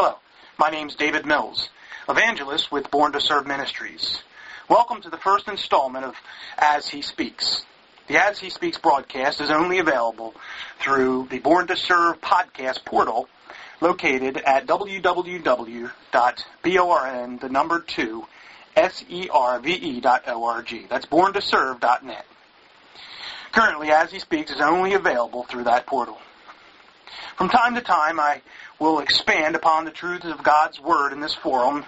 Hello, my name's David Mills, evangelist with Born to Serve Ministries. Welcome to the first installment of As He Speaks. The As He Speaks broadcast is only available through the Born to Serve podcast portal located at www.born, the number 2, S-E-R-V-E.org. That's borntoserve.net. Currently, As He Speaks is only available through that portal. From time to time, I will expand upon the truths of God's Word in this forum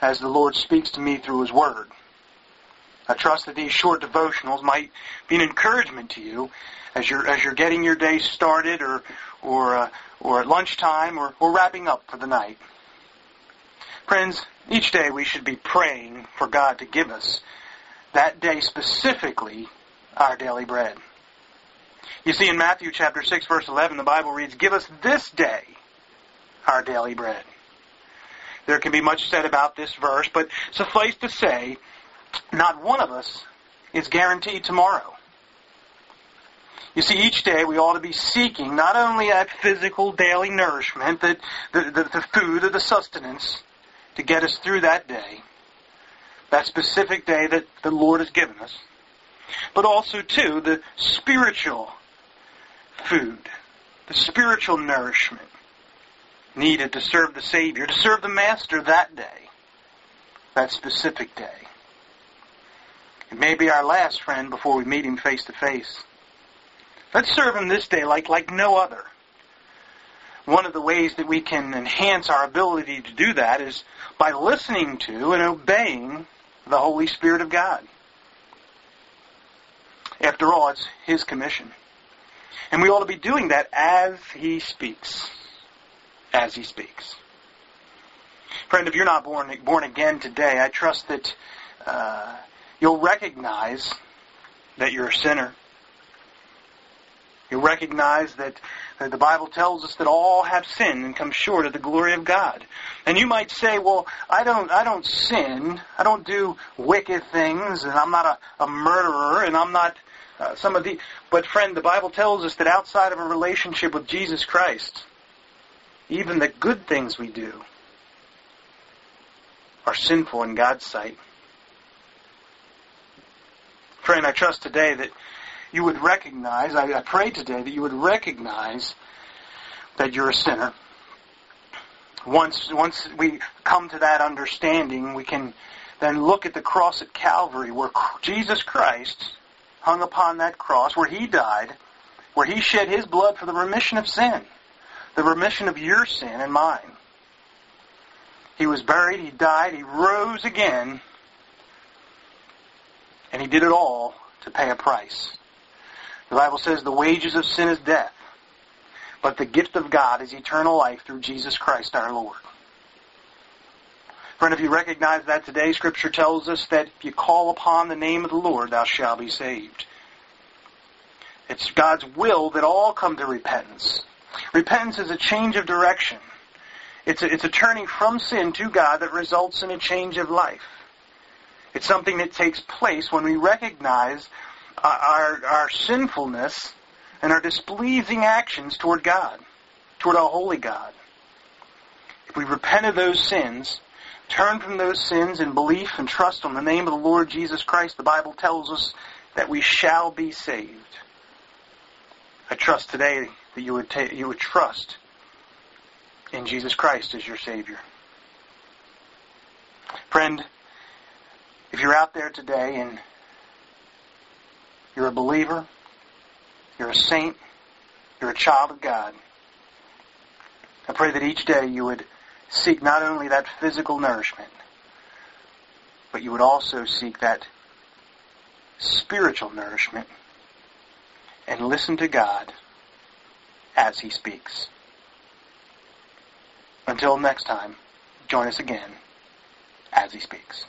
as the Lord speaks to me through His Word. I trust that these short devotionals might be an encouragement to you as you're as you're getting your day started, or or uh, or at lunchtime, or, or wrapping up for the night. Friends, each day we should be praying for God to give us that day specifically our daily bread. You see, in Matthew chapter 6, verse 11, the Bible reads, Give us this day our daily bread. There can be much said about this verse, but suffice to say, not one of us is guaranteed tomorrow. You see, each day we ought to be seeking not only that physical daily nourishment, that the, the, the food or the sustenance to get us through that day, that specific day that the Lord has given us, but also, too, the spiritual food, the spiritual nourishment needed to serve the Savior, to serve the Master that day, that specific day. It may be our last friend before we meet Him face to face. Let's serve Him this day like, like no other. One of the ways that we can enhance our ability to do that is by listening to and obeying the Holy Spirit of God. After all, it's His commission. And we ought to be doing that as He speaks as he speaks. Friend, if you're not born born again today, I trust that uh, you'll recognize that you're a sinner. You'll recognize that, that the Bible tells us that all have sinned and come short of the glory of God. And you might say, "Well, I don't, I don't sin. I don't do wicked things, and I'm not a, a murderer, and I'm not." Uh, some of the, but friend, the Bible tells us that outside of a relationship with Jesus Christ, even the good things we do are sinful in God's sight. Friend, I trust today that you would recognize, I, I pray today that you would recognize that you're a sinner. Once, once we come to that understanding, we can then look at the cross at Calvary where Jesus Christ hung upon that cross, where He died, where He shed His blood for the remission of sin the remission of your sin and mine. He was buried, he died, he rose again, and he did it all to pay a price. The Bible says the wages of sin is death, but the gift of God is eternal life through Jesus Christ our Lord. Friend, if you recognize that today, Scripture tells us that if you call upon the name of the Lord, thou shalt be saved. It's God's will that all come to repentance. Repentance is a change of direction. It's a, it's a turning from sin to God that results in a change of life. It's something that takes place when we recognize our, our sinfulness and our displeasing actions toward God, toward our holy God. If we repent of those sins, turn from those sins in belief and trust on the name of the Lord Jesus Christ, the Bible tells us that we shall be saved. I trust today that you would ta- you would trust in Jesus Christ as your Savior. Friend, if you're out there today and you're a believer, you're a saint, you're a child of God, I pray that each day you would seek not only that physical nourishment, but you would also seek that spiritual nourishment and listen to God as he speaks. Until next time, join us again as he speaks.